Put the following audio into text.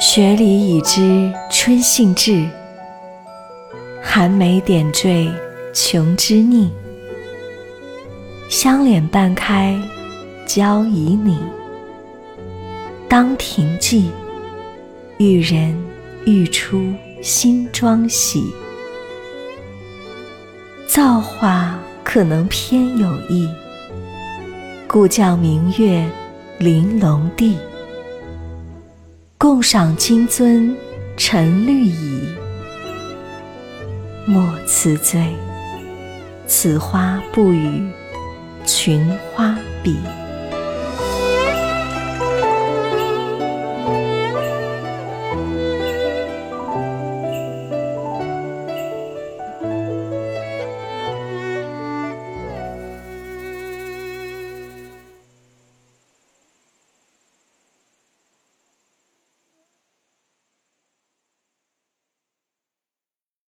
雪里已知春兴至，寒梅点缀琼枝腻。香脸半开，娇旖旎。当庭际，玉人欲出新妆洗。造化可能偏有意。故教明月玲珑地，共赏金樽沉绿蚁。莫辞醉，此花不与群花比。